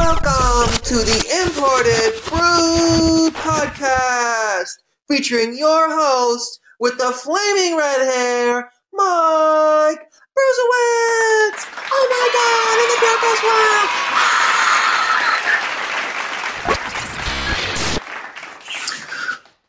Welcome to the Imported Brew Podcast, featuring your host with the flaming red hair, Mike Bruesewitz. Oh my God! In the Broncos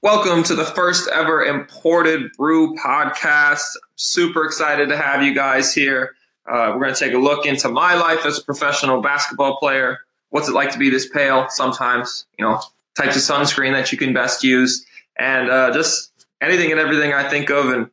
Welcome to the first ever Imported Brew Podcast. Super excited to have you guys here. Uh, we're going to take a look into my life as a professional basketball player. What's it like to be this pale sometimes? You know, types of sunscreen that you can best use, and uh, just anything and everything I think of and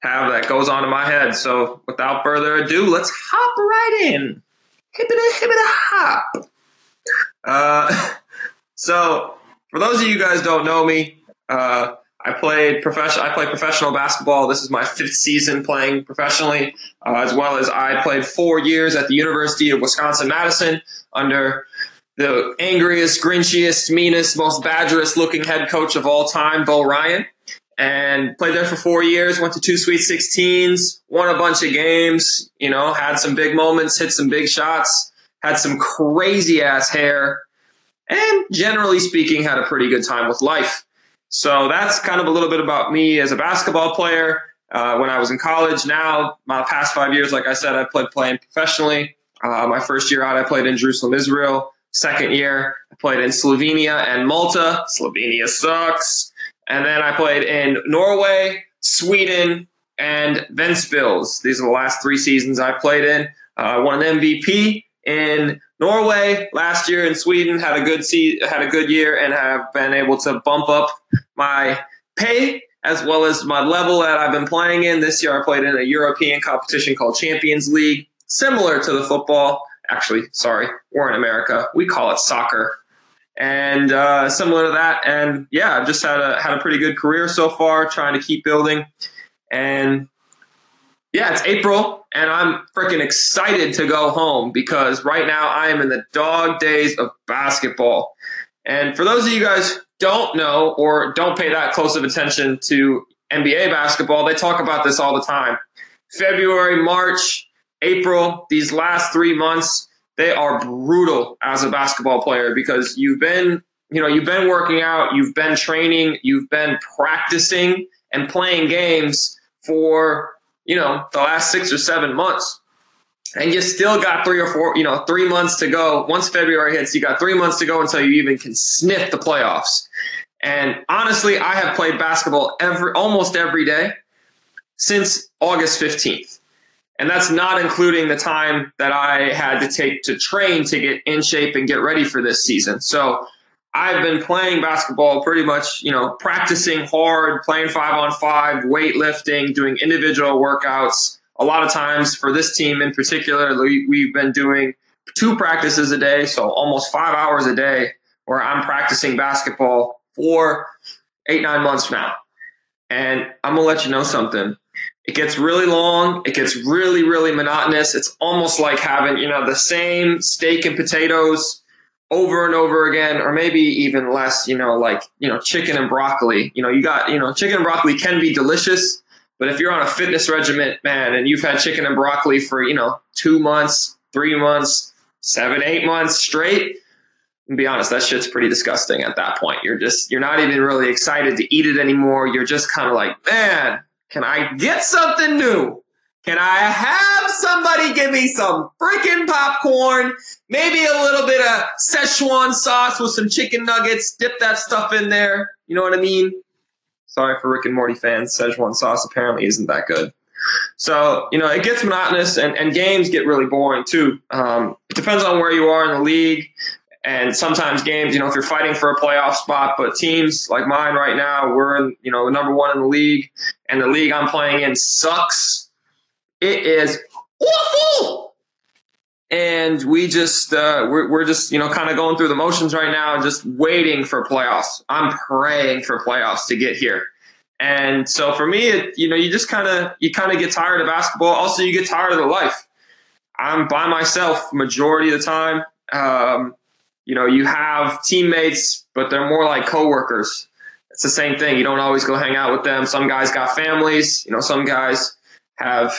have that goes on in my head. So, without further ado, let's hop right in. Hippity hippity hop. Uh, so, for those of you guys don't know me, uh, I played professional. I played professional basketball. This is my fifth season playing professionally, uh, as well as I played four years at the University of Wisconsin Madison under the angriest, grinchiest, meanest, most badgerous-looking head coach of all time, Bo Ryan, and played there for four years. Went to two Sweet 16s, won a bunch of games. You know, had some big moments, hit some big shots, had some crazy ass hair, and generally speaking, had a pretty good time with life. So that's kind of a little bit about me as a basketball player. Uh, when I was in college, now my past five years, like I said, I've played playing professionally. Uh, my first year out, I played in Jerusalem, Israel. Second year, I played in Slovenia and Malta. Slovenia sucks. And then I played in Norway, Sweden, and Ventspils. These are the last three seasons I played in. Uh, I won an MVP in Norway last year in Sweden had a good see, had a good year and have been able to bump up my pay as well as my level that I've been playing in. This year I played in a European competition called Champions League, similar to the football. Actually, sorry, we're in America. We call it soccer. And uh, similar to that, and yeah, I've just had a had a pretty good career so far, trying to keep building. And yeah, it's April, and I'm freaking excited to go home because right now I am in the dog days of basketball. And for those of you guys don't know or don't pay that close of attention to NBA basketball, they talk about this all the time. February, March, April, these last three months, they are brutal as a basketball player because you've been, you know, you've been working out, you've been training, you've been practicing and playing games for you know, the last six or seven months. And you still got three or four, you know, three months to go. Once February hits, you got three months to go until you even can sniff the playoffs. And honestly, I have played basketball every almost every day since August 15th. And that's not including the time that I had to take to train to get in shape and get ready for this season. So I've been playing basketball pretty much, you know, practicing hard, playing five on five, weightlifting, doing individual workouts. A lot of times for this team in particular, we've been doing two practices a day, so almost five hours a day where I'm practicing basketball for eight, nine months now. And I'm to let you know something. It gets really long. It gets really, really monotonous. It's almost like having, you know, the same steak and potatoes over and over again, or maybe even less, you know, like, you know, chicken and broccoli. You know, you got, you know, chicken and broccoli can be delicious, but if you're on a fitness regimen, man, and you've had chicken and broccoli for, you know, two months, three months, seven, eight months straight, and be honest, that shit's pretty disgusting at that point. You're just, you're not even really excited to eat it anymore. You're just kind of like, man, can I get something new? Can I have somebody give me some freaking popcorn? Maybe a little bit of Szechuan sauce with some chicken nuggets. Dip that stuff in there. You know what I mean? Sorry for Rick and Morty fans. Szechuan sauce apparently isn't that good. So, you know, it gets monotonous and, and games get really boring too. Um, it depends on where you are in the league. And sometimes games, you know, if you're fighting for a playoff spot, but teams like mine right now, we're in, you know, number one in the league, and the league I'm playing in sucks it is awful. And we just uh, we're, we're just you know kind of going through the motions right now, and just waiting for playoffs. I'm praying for playoffs to get here. And so for me, it, you know, you just kind of you kind of get tired of basketball. Also, you get tired of the life. I'm by myself majority of the time. Um, you know, you have teammates, but they're more like coworkers. It's the same thing. You don't always go hang out with them. Some guys got families. You know, some guys have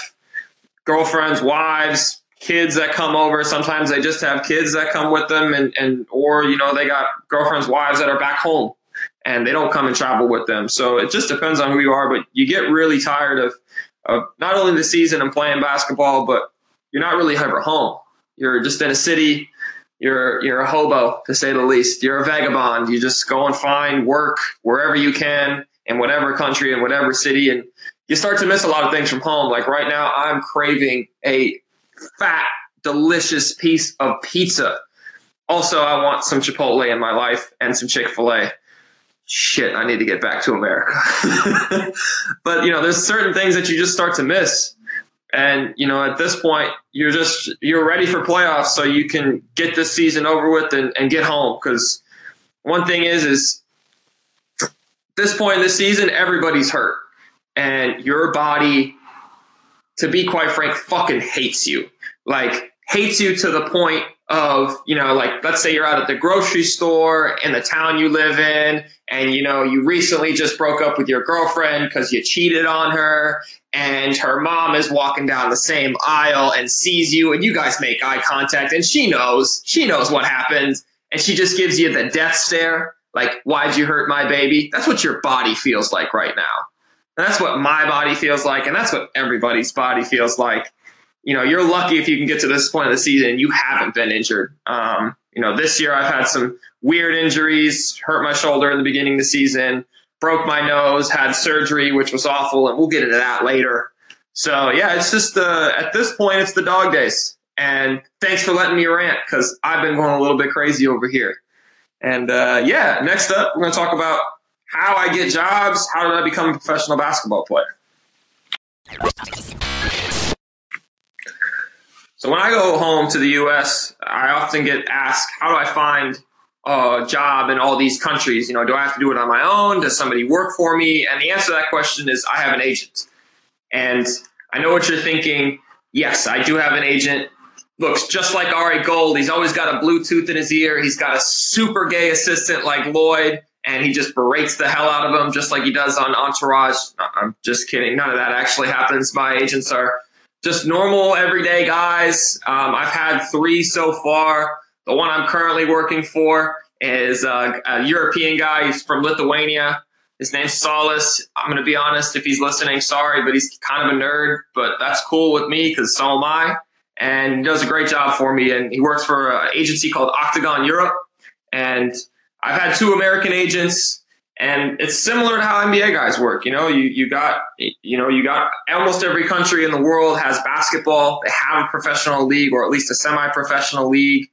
girlfriends, wives, kids that come over. Sometimes they just have kids that come with them, and, and or you know they got girlfriends, wives that are back home, and they don't come and travel with them. So it just depends on who you are. But you get really tired of of not only the season and playing basketball, but you're not really ever home. You're just in a city. You're you're a hobo to say the least. You're a vagabond. You just go and find work wherever you can in whatever country in whatever city, and you start to miss a lot of things from home. Like right now, I'm craving a fat, delicious piece of pizza. Also, I want some Chipotle in my life and some Chick fil A. Shit, I need to get back to America. but, you know, there's certain things that you just start to miss. And, you know, at this point, you're just, you're ready for playoffs so you can get this season over with and, and get home. Because one thing is, is this point in the season, everybody's hurt. And your body to be quite frank, fucking hates you. Like, hates you to the point of, you know, like, let's say you're out at the grocery store in the town you live in, and, you know, you recently just broke up with your girlfriend because you cheated on her, and her mom is walking down the same aisle and sees you, and you guys make eye contact, and she knows, she knows what happened, and she just gives you the death stare. Like, why'd you hurt my baby? That's what your body feels like right now. And that's what my body feels like, and that's what everybody's body feels like. You know, you're lucky if you can get to this point of the season you haven't been injured. Um, you know, this year I've had some weird injuries, hurt my shoulder in the beginning of the season, broke my nose, had surgery, which was awful, and we'll get into that later. So yeah, it's just uh, at this point it's the dog days. And thanks for letting me rant because I've been going a little bit crazy over here. And uh, yeah, next up we're going to talk about how I get jobs, how did I become a professional basketball player. So when I go home to the U.S., I often get asked, how do I find a job in all these countries? You know, do I have to do it on my own? Does somebody work for me? And the answer to that question is I have an agent. And I know what you're thinking. Yes, I do have an agent. Looks just like Ari Gold. He's always got a Bluetooth in his ear. He's got a super gay assistant like Lloyd and he just berates the hell out of him, just like he does on Entourage. I'm just kidding. None of that actually happens. My agents are just normal, everyday guys. Um, I've had three so far. The one I'm currently working for is a, a European guy. He's from Lithuania. His name's Solis. I'm going to be honest, if he's listening, sorry, but he's kind of a nerd, but that's cool with me because so am I. And he does a great job for me. And he works for an agency called Octagon Europe. And I've had two American agents, and it's similar to how NBA guys work. You know, you you got you know you got almost every country in the world has basketball. They have a professional league or at least a semi-professional league,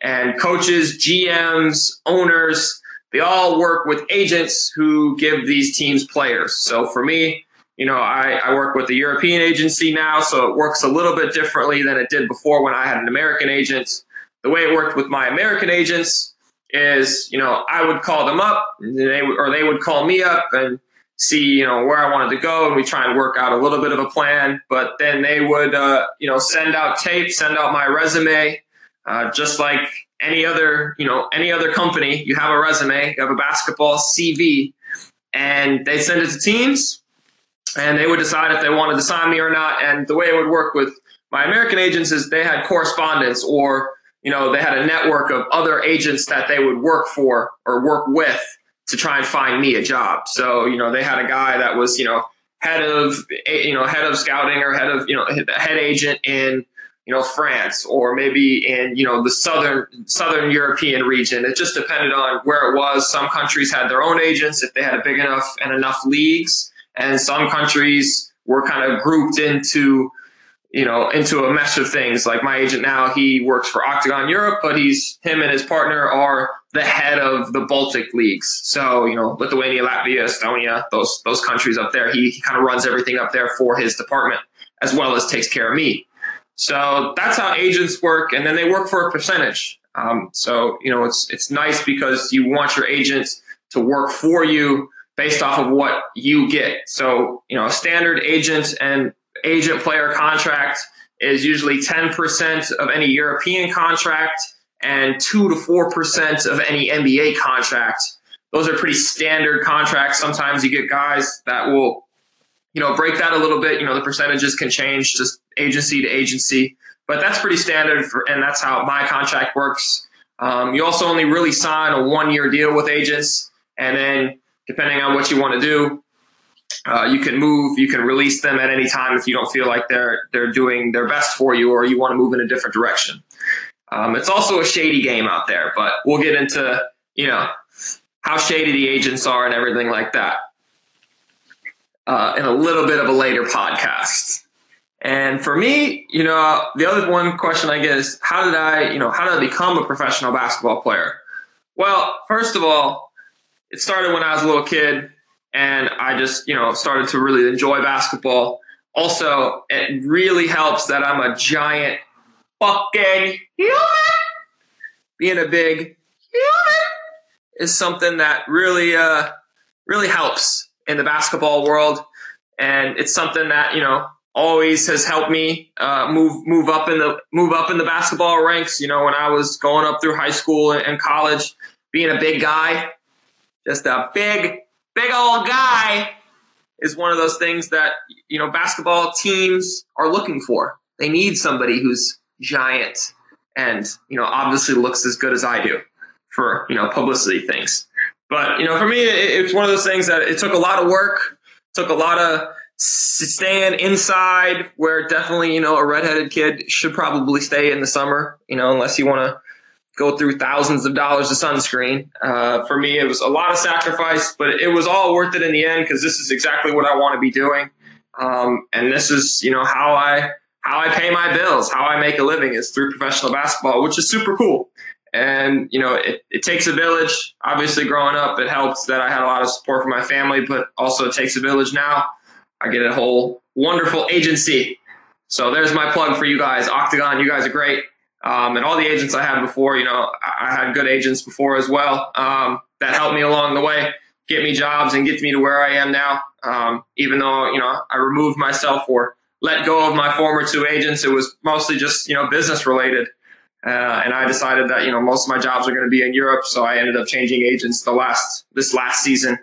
and coaches, GMs, owners. They all work with agents who give these teams players. So for me, you know, I, I work with the European agency now, so it works a little bit differently than it did before when I had an American agent. The way it worked with my American agents is you know I would call them up, they or they would call me up and see you know where I wanted to go, and we try and work out a little bit of a plan. But then they would uh, you know send out tape, send out my resume, uh, just like any other you know any other company. You have a resume, you have a basketball CV, and they send it to teams, and they would decide if they wanted to sign me or not. And the way it would work with my American agents is they had correspondence or you know, they had a network of other agents that they would work for or work with to try and find me a job. So, you know, they had a guy that was, you know, head of, you know, head of scouting or head of, you know, head agent in, you know, France or maybe in, you know, the southern southern European region. It just depended on where it was. Some countries had their own agents if they had a big enough and enough leagues, and some countries were kind of grouped into you know, into a mesh of things. Like my agent now, he works for Octagon Europe, but he's him and his partner are the head of the Baltic leagues. So, you know, Lithuania, Latvia, Estonia, those those countries up there. He, he kind of runs everything up there for his department, as well as takes care of me. So that's how agents work, and then they work for a percentage. Um, so you know, it's it's nice because you want your agents to work for you based off of what you get. So you know, a standard agent and agent player contract is usually 10% of any European contract and 2 to 4% of any NBA contract. Those are pretty standard contracts. Sometimes you get guys that will, you know, break that a little bit. You know, the percentages can change just agency to agency. but that's pretty standard for, and that's how my contract works. Um, you also only really sign a one year deal with agents, and then depending on what you want to do, uh, you can move, you can release them at any time if you don't feel like they're they're doing their best for you, or you want to move in a different direction. Um, it's also a shady game out there, but we'll get into you know how shady the agents are and everything like that uh, in a little bit of a later podcast. And for me, you know, the other one question I get is how did I, you know, how did I become a professional basketball player? Well, first of all, it started when I was a little kid and I just, you know, started to really enjoy basketball. Also, it really helps that I'm a giant fucking human. Being a big human is something that really, uh, really helps in the basketball world. And it's something that, you know, always has helped me uh, move move up in the move up in the basketball ranks. You know, when I was going up through high school and college, being a big guy, just a big big old guy, is one of those things that you know basketball teams are looking for. They need somebody who's giant and you know obviously looks as good as I do for you know publicity things. But you know, for me, it, it's one of those things that it took a lot of work, took a lot of staying inside where definitely you know a redheaded kid should probably stay in the summer you know unless you want to go through thousands of dollars of sunscreen uh, for me it was a lot of sacrifice but it was all worth it in the end because this is exactly what i want to be doing um, and this is you know how i how i pay my bills how i make a living is through professional basketball which is super cool and you know it, it takes a village obviously growing up it helps that i had a lot of support from my family but also it takes a village now I get a whole wonderful agency. So there's my plug for you guys. Octagon, you guys are great. Um, and all the agents I had before, you know, I had good agents before as well um, that helped me along the way, get me jobs and get me to where I am now. Um, even though, you know, I removed myself or let go of my former two agents, it was mostly just, you know, business related. Uh, and I decided that, you know, most of my jobs are going to be in Europe. So I ended up changing agents the last, this last season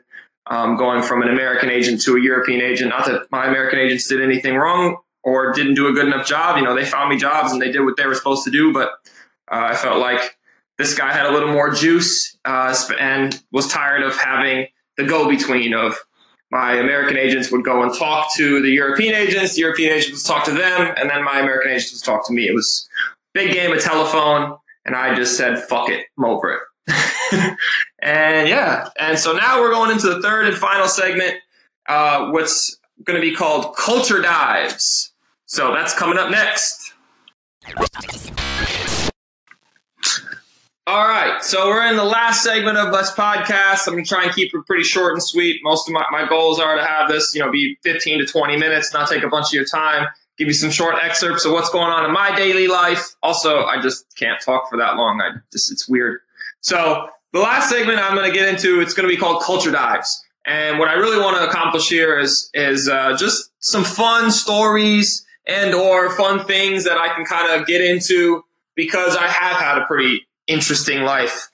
um, going from an American agent to a European agent. Not that my American agents did anything wrong or didn't do a good enough job. You know, they found me jobs and they did what they were supposed to do, but uh, I felt like this guy had a little more juice uh, and was tired of having the go between of my American agents would go and talk to the European agents, the European agents would talk to them, and then my American agents would talk to me. It was big game of telephone, and I just said, fuck it, I'm over it. and yeah, and so now we're going into the third and final segment, uh, what's going to be called Culture Dives. So that's coming up next. All right, so we're in the last segment of this podcast. I'm to try and keep it pretty short and sweet. Most of my, my goals are to have this, you know, be 15 to 20 minutes, not take a bunch of your time, give you some short excerpts of what's going on in my daily life. Also, I just can't talk for that long. I just, it's weird. So the last segment I'm to get into, it's to be called Culture Dives. And what I really want to accomplish here is is uh, just some fun stories and or fun things that I can kind of get into because I have had a pretty interesting life.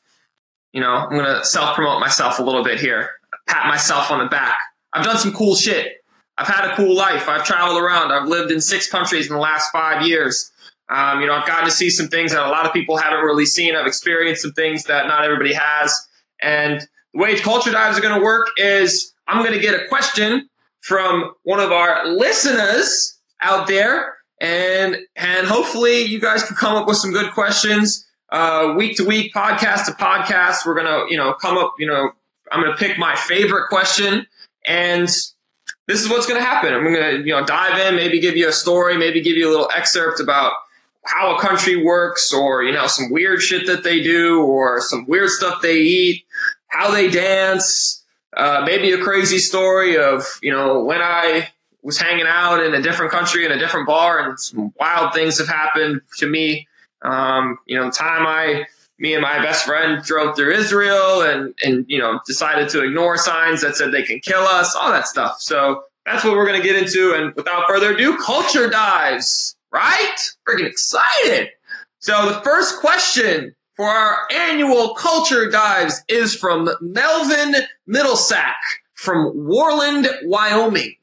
You know, I'm going to self promote myself a little bit here, pat myself on the back. I've done some cool shit. I've had a cool life. I've traveled around. I've lived in six countries in the last five years. Um, you know, I've gotten to see some things that a lot of people haven't really seen. I've experienced some things that not everybody has. And the way culture dives are going to work is I'm going to get a question from one of our listeners out there, and and hopefully you guys can come up with some good questions. Uh, week to week, podcast to podcast, we're gonna you know come up. You know, I'm gonna pick my favorite question, and this is what's gonna happen. I'm gonna you know dive in, maybe give you a story, maybe give you a little excerpt about how a country works or, you know, some weird shit that they do or some weird stuff they eat, how they dance, uh, maybe a crazy story of, you know, when I was hanging out in a different country in a different bar and some wild things have happened to me. Um, you know, the time I, me and my best friend drove through Israel and, and, you know, decided to ignore signs that said they can kill us, all that stuff. So that's what we're going to get into. And without further ado, culture dives right? Freaking excited. So the first question for our annual culture dives is from Melvin Middlesack from Worland, Wyoming.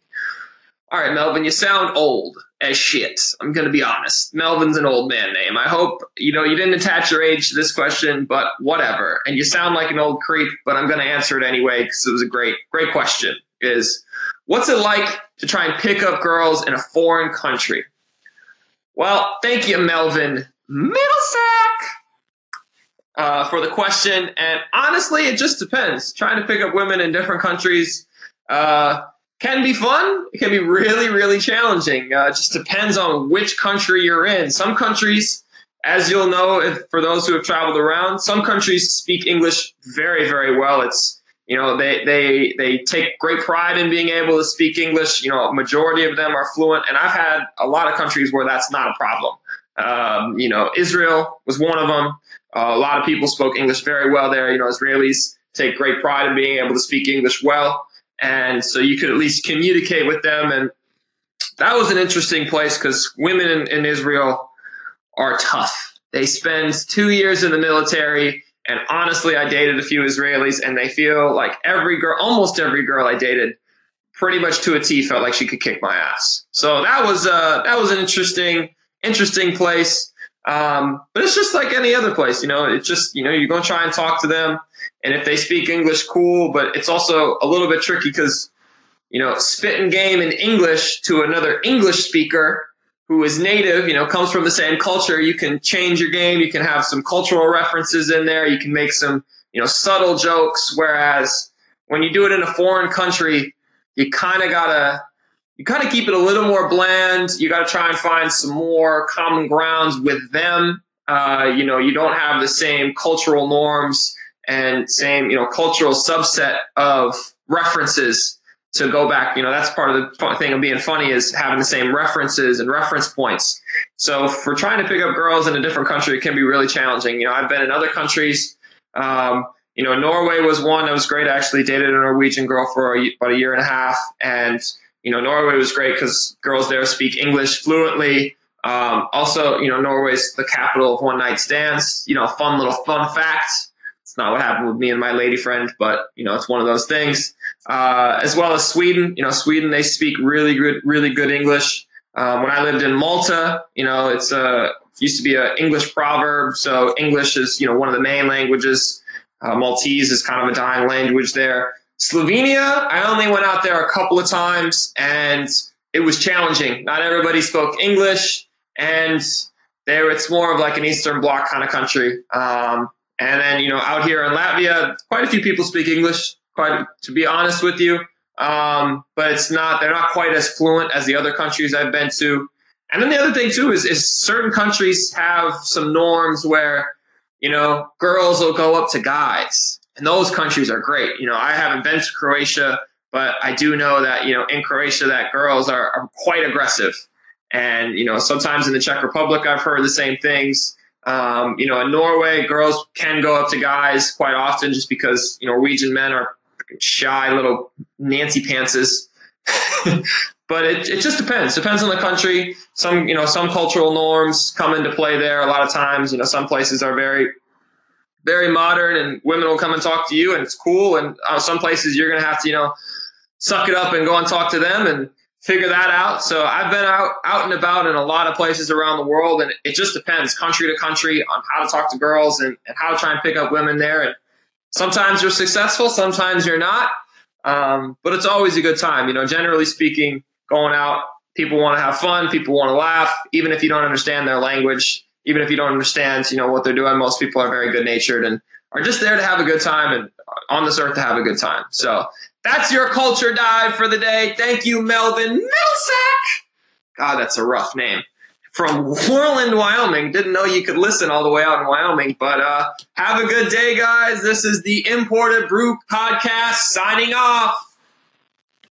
All right, Melvin, you sound old as shit. I'm going to be honest. Melvin's an old man name. I hope, you know, you didn't attach your age to this question, but whatever. And you sound like an old creep, but I'm going to answer it anyway because it was a great, great question. Is what's it like to try and pick up girls in a foreign country? Well, thank you, Melvin Middlesack, uh, for the question. And honestly, it just depends. Trying to pick up women in different countries. Uh, can be fun. It can be really, really challenging. Uh, it just depends on which country you're in. Some countries, as you'll know, if, for those who have traveled around, some countries speak English very, very well. It's you know they they they take great pride in being able to speak English. You know, majority of them are fluent, and I've had a lot of countries where that's not a problem. Um, you know, Israel was one of them. Uh, a lot of people spoke English very well there. You know, Israelis take great pride in being able to speak English well and so you could at least communicate with them. And that was an interesting place because women in, in Israel are tough. They spend two years in the military. And honestly, I dated a few Israelis, and they feel like every girl, almost every girl I dated, pretty much to a T, felt like she could kick my ass. So that was uh, that was an interesting, interesting place. Um, but it's just like any other place, you know. It's just you know you're gonna try and talk to them. And if they speak English, cool. But it's also a little bit tricky because, you know, spitting game in English to another English speaker who is native, you know, comes from the same culture. You can change your game. You can have some cultural references in there. You can make some, you know, subtle jokes. Whereas when you do it in a foreign country, you kind of gotta, you kind of keep it a little more bland. You got to try and find some more common grounds with them. Uh, you know, you don't have the same cultural norms and same, you know, cultural subset of references to go back. You know, that's part of the thing of being funny is having the same references and reference points. So for trying to pick up girls in a different country, it can be really challenging. You know, I've been in other countries. Um, you know, Norway was one that was great. I actually dated a Norwegian girl for a, about a year and a half, and you know, Norway was great because girls there speak English fluently. Um, also, you know, Norway's the capital of one night stands. You know, fun little fun fact not what happened with me and my lady friend, but you know, it's one of those things. Uh, as well as Sweden, you know, Sweden they speak really good, really good English. Um, when I lived in Malta, you know, it's a used to be an English proverb, so English is you know one of the main languages. Uh, Maltese is kind of a dying language there. Slovenia, I only went out there a couple of times, and it was challenging. Not everybody spoke English, and there it's more of like an Eastern Bloc kind of country. Um, and then, you know, out here in Latvia, quite a few people speak English, quite to be honest with you. Um, but it's not, they're not quite as fluent as the other countries I've been to. And then the other thing too is, is certain countries have some norms where, you know, girls will go up to guys and those countries are great. You know, I haven't been to Croatia, but I do know that, you know, in Croatia that girls are, are quite aggressive. And, you know, sometimes in the Czech Republic, I've heard the same things. Um, you know, in Norway, girls can go up to guys quite often just because you know, Norwegian men are shy little Nancy pantses. but it, it just depends. Depends on the country. Some you know some cultural norms come into play there. A lot of times, you know, some places are very very modern, and women will come and talk to you, and it's cool. And uh, some places you're gonna have to you know suck it up and go and talk to them and figure that out. So I've been out out and about in a lot of places around the world, and it just depends country to country on how to talk to girls and, and how to try and pick up women there. And sometimes you're successful, sometimes you're not, um, but it's always a good time. You know, generally speaking, going out, people want to have fun, people want to laugh, even if you don't understand their language, even if you don't understand, you know, what they're doing. Most people are very good natured and are just there to have a good time and on this earth to have a good time. So that's your culture dive for the day. Thank you, Melvin Middlesack. God, that's a rough name. From Worland, Wyoming. Didn't know you could listen all the way out in Wyoming, but uh, have a good day, guys. This is the Imported Brew Podcast signing off.